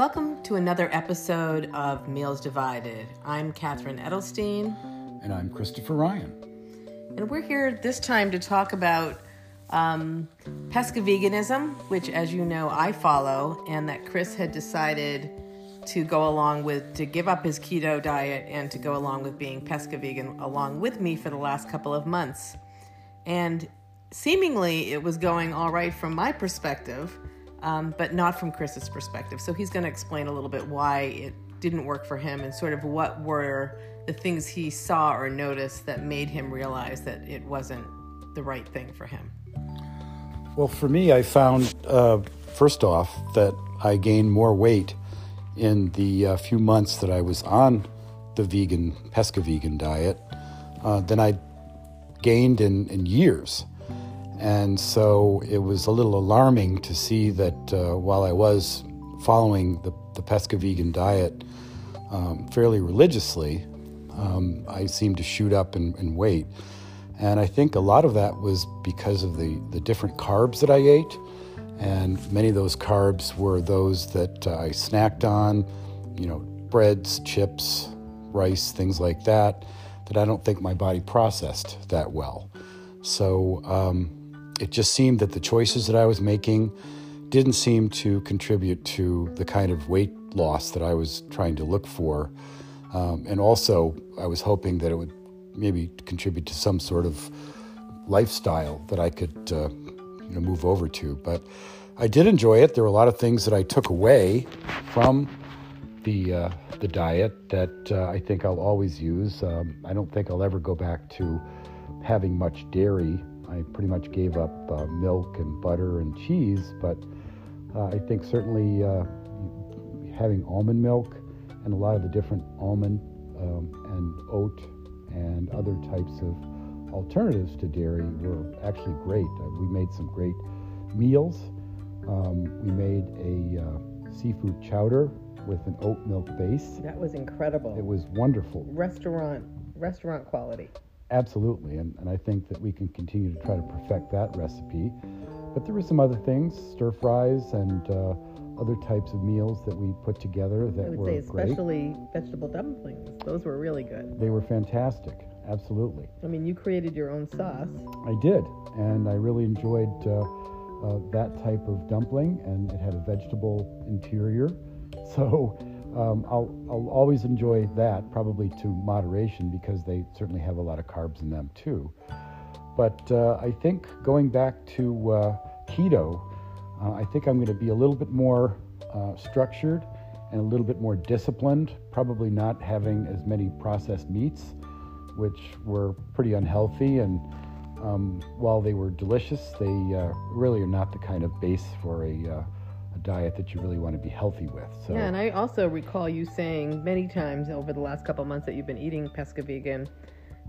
Welcome to another episode of Meals Divided. I'm Catherine Edelstein. And I'm Christopher Ryan. And we're here this time to talk about um, pesca veganism, which, as you know, I follow, and that Chris had decided to go along with, to give up his keto diet and to go along with being pesca vegan along with me for the last couple of months. And seemingly it was going all right from my perspective um, but not from Chris's perspective. So he's going to explain a little bit why it didn't work for him and sort of what were the things he saw or noticed that made him realize that it wasn't the right thing for him. Well, for me, I found uh, first off that I gained more weight in the uh, few months that I was on the vegan, pesca vegan diet uh, than I gained in, in years. And so it was a little alarming to see that uh, while I was following the, the pesca vegan diet um, fairly religiously, um, I seemed to shoot up in, in, weight. And I think a lot of that was because of the, the different carbs that I ate. And many of those carbs were those that uh, I snacked on, you know, breads, chips, rice, things like that, that I don't think my body processed that well. So, um, it just seemed that the choices that I was making didn't seem to contribute to the kind of weight loss that I was trying to look for. Um, and also, I was hoping that it would maybe contribute to some sort of lifestyle that I could uh, you know, move over to. But I did enjoy it. There were a lot of things that I took away from the uh, the diet that uh, I think I'll always use. Um, I don't think I'll ever go back to having much dairy I pretty much gave up uh, milk and butter and cheese, but uh, I think certainly uh, having almond milk and a lot of the different almond um, and oat and other types of alternatives to dairy were actually great. Uh, we made some great meals. Um, we made a uh, seafood chowder with an oat milk base. That was incredible. It was wonderful. Restaurant restaurant quality. Absolutely, and, and I think that we can continue to try to perfect that recipe. But there were some other things, stir fries and uh, other types of meals that we put together that I would were say especially great. vegetable dumplings. Those were really good. They were fantastic, absolutely. I mean, you created your own sauce. I did, and I really enjoyed uh, uh, that type of dumpling, and it had a vegetable interior. So um, I'll, I'll always enjoy that, probably to moderation, because they certainly have a lot of carbs in them too. But uh, I think going back to uh, keto, uh, I think I'm going to be a little bit more uh, structured and a little bit more disciplined, probably not having as many processed meats, which were pretty unhealthy. And um, while they were delicious, they uh, really are not the kind of base for a uh, diet that you really want to be healthy with. So yeah, and I also recall you saying many times over the last couple months that you've been eating pesca vegan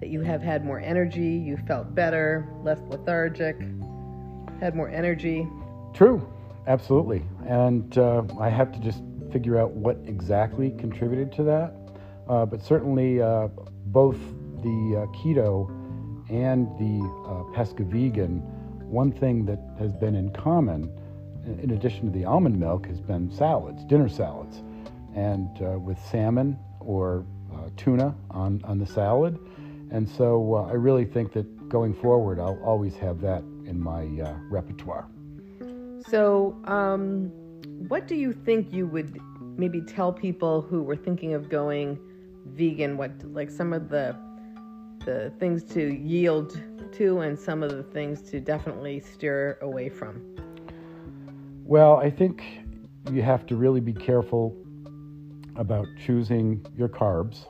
that you have had more energy, you felt better, less lethargic, had more energy. True, absolutely, and uh, I have to just figure out what exactly contributed to that. Uh, but certainly, uh, both the uh, keto and the uh, pesca vegan, one thing that has been in common in addition to the almond milk, has been salads, dinner salads, and uh, with salmon or uh, tuna on, on the salad. And so uh, I really think that going forward, I'll always have that in my uh, repertoire. So, um, what do you think you would maybe tell people who were thinking of going vegan? What, like, some of the the things to yield to, and some of the things to definitely steer away from? Well, I think you have to really be careful about choosing your carbs.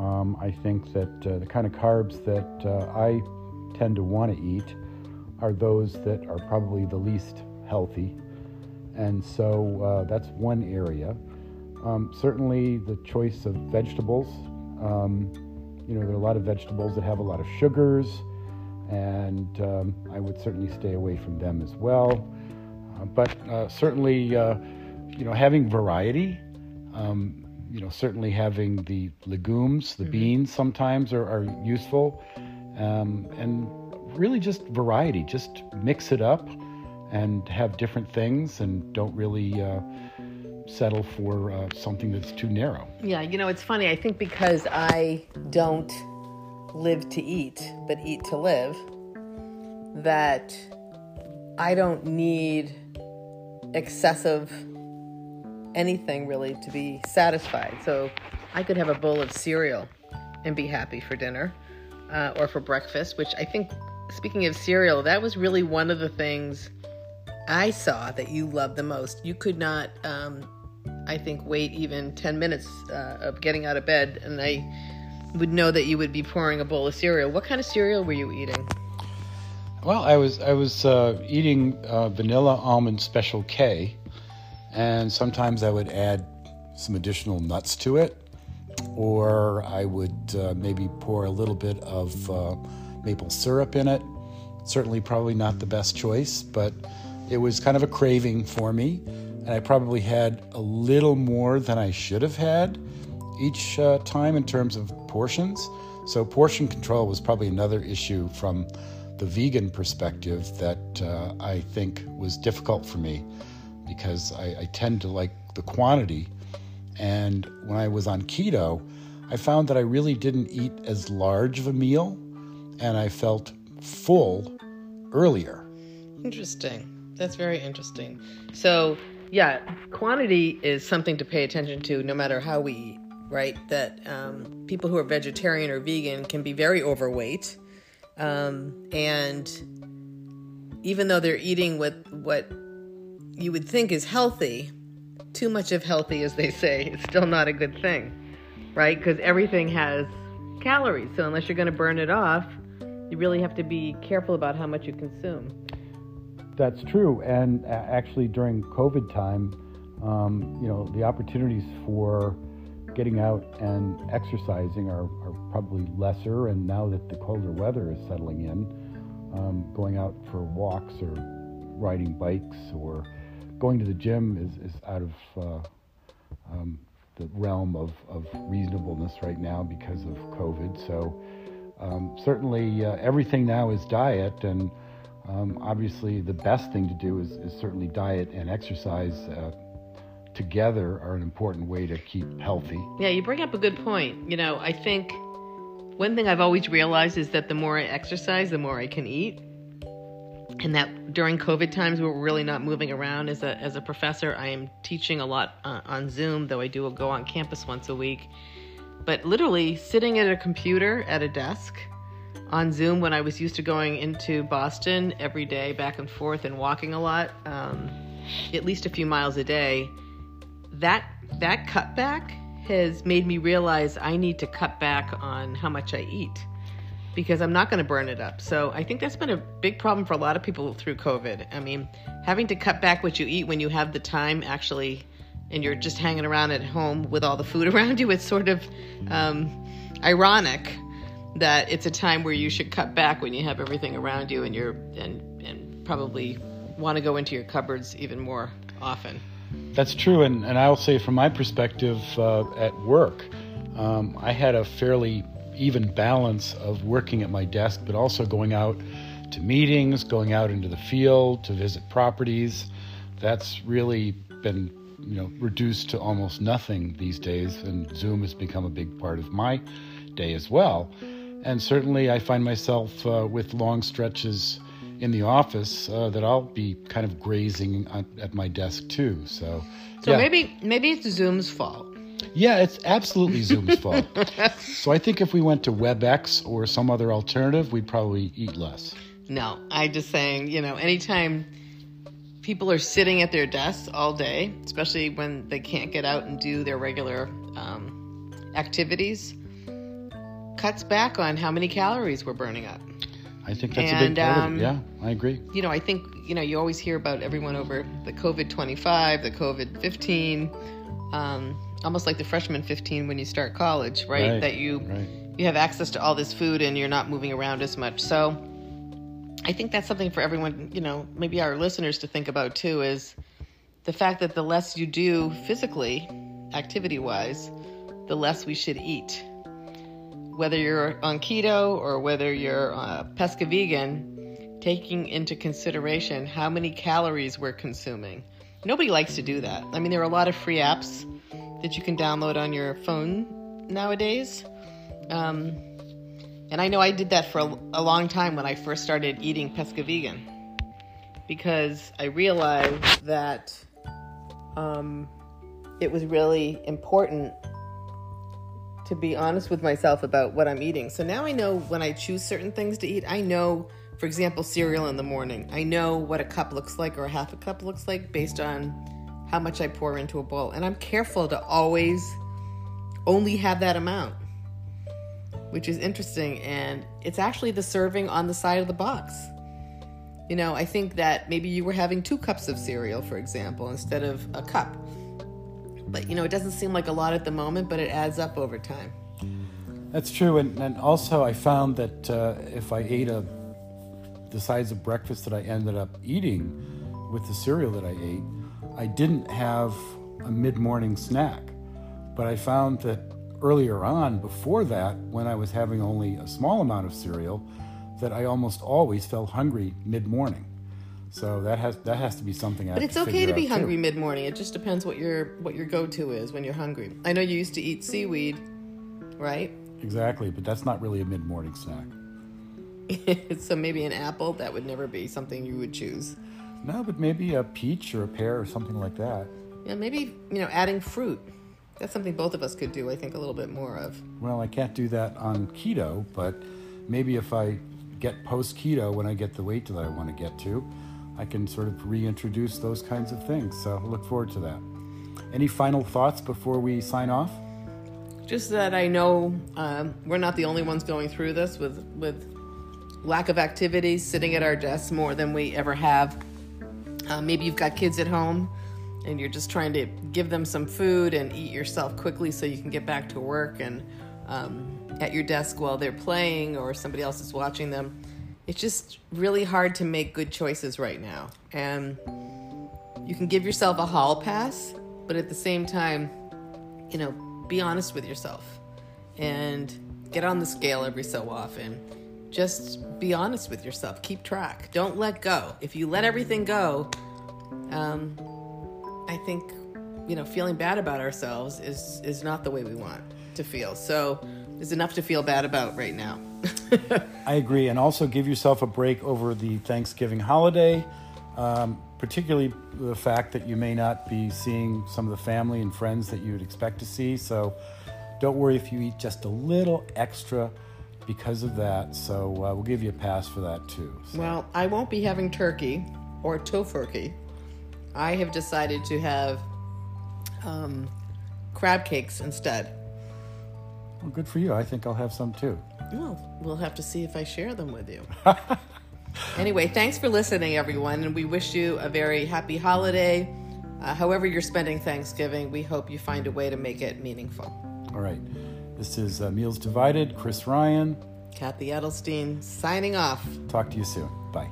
Um, I think that uh, the kind of carbs that uh, I tend to want to eat are those that are probably the least healthy. And so uh, that's one area. Um, certainly, the choice of vegetables. Um, you know, there are a lot of vegetables that have a lot of sugars, and um, I would certainly stay away from them as well. Uh, but uh, certainly, uh, you know, having variety, um, you know, certainly having the legumes, the mm-hmm. beans sometimes are, are useful, um, and really just variety. Just mix it up and have different things, and don't really, uh, settle for uh, something that's too narrow. Yeah, you know, it's funny. I think because I don't live to eat, but eat to live, that I don't need excessive anything really to be satisfied. So I could have a bowl of cereal and be happy for dinner uh, or for breakfast, which I think, speaking of cereal, that was really one of the things I saw that you loved the most. You could not, um, I think, wait even 10 minutes uh, of getting out of bed, and I would know that you would be pouring a bowl of cereal. What kind of cereal were you eating? Well, I was I was uh, eating uh, vanilla almond special K, and sometimes I would add some additional nuts to it, or I would uh, maybe pour a little bit of uh, maple syrup in it. Certainly, probably not the best choice, but it was kind of a craving for me, and I probably had a little more than I should have had each uh, time in terms of portions. So, portion control was probably another issue from the vegan perspective that uh, I think was difficult for me because I, I, tend to like the quantity. And when I was on keto, I found that I really didn't eat as large of a meal and I felt full earlier. Interesting. That's very interesting. So, yeah, quantity is something to pay attention to no matter how we eat, right? That um, people who are vegetarian or vegan can be very overweight um, and even though they're eating what what you would think is healthy, too much of healthy, as they say, is still not a good thing, right? Because everything has calories. So unless you're going to burn it off, you really have to be careful about how much you consume. That's true. And actually, during COVID time, um, you know, the opportunities for getting out and exercising are, are probably lesser. And now that the colder weather is settling in, um, going out for walks or riding bikes or going to the gym is, is out of uh, um, the realm of, of reasonableness right now because of COVID. So um, certainly uh, everything now is diet and um, obviously the best thing to do is, is certainly diet and exercise uh, together are an important way to keep healthy. Yeah, you bring up a good point. You know, I think one thing I've always realized is that the more I exercise, the more I can eat. And that during COVID times, we're really not moving around. As a as a professor, I am teaching a lot uh, on Zoom, though I do go on campus once a week. But literally sitting at a computer at a desk on Zoom when I was used to going into Boston every day, back and forth, and walking a lot, um, at least a few miles a day that that cutback has made me realize I need to cut back on how much I eat because I'm not going to burn it up. So I think that's been a big problem for a lot of people through COVID. I mean, having to cut back what you eat when you have the time actually and you're just hanging around at home with all the food around you, it's sort of um, ironic that it's a time where you should cut back when you have everything around you and you're and and probably want to go into your cupboards even more often. That's true, and, and I'll say from my perspective uh, at work, um, I had a fairly even balance of working at my desk, but also going out to meetings, going out into the field to visit properties. That's really been you know reduced to almost nothing these days, and Zoom has become a big part of my day as well. And certainly, I find myself uh, with long stretches in the office uh, that I'll be kind of grazing at my desk too. So, so yeah. maybe maybe it's Zoom's fault. Yeah, it's absolutely Zoom's fault. So I think if we went to WebEx or some other alternative, we'd probably eat less. No, I'm just saying, you know, anytime people are sitting at their desks all day, especially when they can't get out and do their regular um, activities, cuts back on how many calories we're burning up. I think that's and, a big part um, of it. Um, yeah, I agree. You know, I think you know you always hear about everyone over the COVID twenty five, the COVID fifteen, um, almost like the freshman fifteen when you start college, right? right that you right. you have access to all this food and you're not moving around as much. So, I think that's something for everyone. You know, maybe our listeners to think about too is the fact that the less you do physically, activity wise, the less we should eat whether you're on keto or whether you're uh, pesca vegan, taking into consideration how many calories we're consuming. nobody likes to do that. I mean, there are a lot of free apps that you can download on your phone nowadays. Um, and I know I did that for a, a long time when I first started eating pesca vegan because I realized that um, it was really important to be honest with myself about what I'm eating. So now I know when I choose certain things to eat, I know, for example, cereal in the morning. I know what a cup looks like or a half a cup looks like based on how much I pour into a bowl. And I'm careful to always only have that amount, which is interesting. And it's actually the serving on the side of the box. You know, I think that maybe you were having two cups of cereal, for example, instead of a cup. But, you know, it doesn't seem like a lot at the moment, but it adds up over time. That's true. And, and also, I found that uh, if I ate a, the size of breakfast that I ended up eating with the cereal that I ate, I didn't have a mid morning snack. But I found that earlier on, before that, when I was having only a small amount of cereal, that I almost always felt hungry mid morning. So that has that has to be something. I but it's to okay to be hungry mid morning. It just depends what your what your go to is when you're hungry. I know you used to eat seaweed, right? Exactly, but that's not really a mid morning snack. so maybe an apple that would never be something you would choose. No, but maybe a peach or a pear or something like that. Yeah, maybe you know adding fruit. That's something both of us could do. I think a little bit more of. Well, I can't do that on keto, but maybe if I get post keto when I get the weight that I want to get to, I can sort of reintroduce those kinds of things. So look forward to that. Any final thoughts before we sign off? Just that I know um, we're not the only ones going through this with with lack of activity, sitting at our desks more than we ever have. Uh, maybe you've got kids at home and you're just trying to give them some food and eat yourself quickly so you can get back to work and um, at your desk while they're playing or somebody else is watching them. It's just really hard to make good choices right now. And you can give yourself a hall pass, but at the same time, you know, be honest with yourself and get on the scale every so often. Just be honest with yourself. Keep track. Don't let go. If you let everything go, um, I think you know feeling bad about ourselves is is not the way we want to feel. So there's enough to feel bad about right now. I agree. And also give yourself a break over the Thanksgiving holiday, um, particularly the fact that you may not be seeing some of the family and friends that you would expect to see. So don't worry if you eat just a little extra because of that. So uh, we'll give you a pass for that too. So, well, I won't be having turkey or tofurkey. I have decided to have um, crab cakes instead. Well, good for you. I think I'll have some too. Well, we'll have to see if I share them with you. anyway, thanks for listening, everyone, and we wish you a very happy holiday. Uh, however, you're spending Thanksgiving, we hope you find a way to make it meaningful. All right. This is uh, Meals Divided. Chris Ryan. Kathy Edelstein signing off. Talk to you soon. Bye.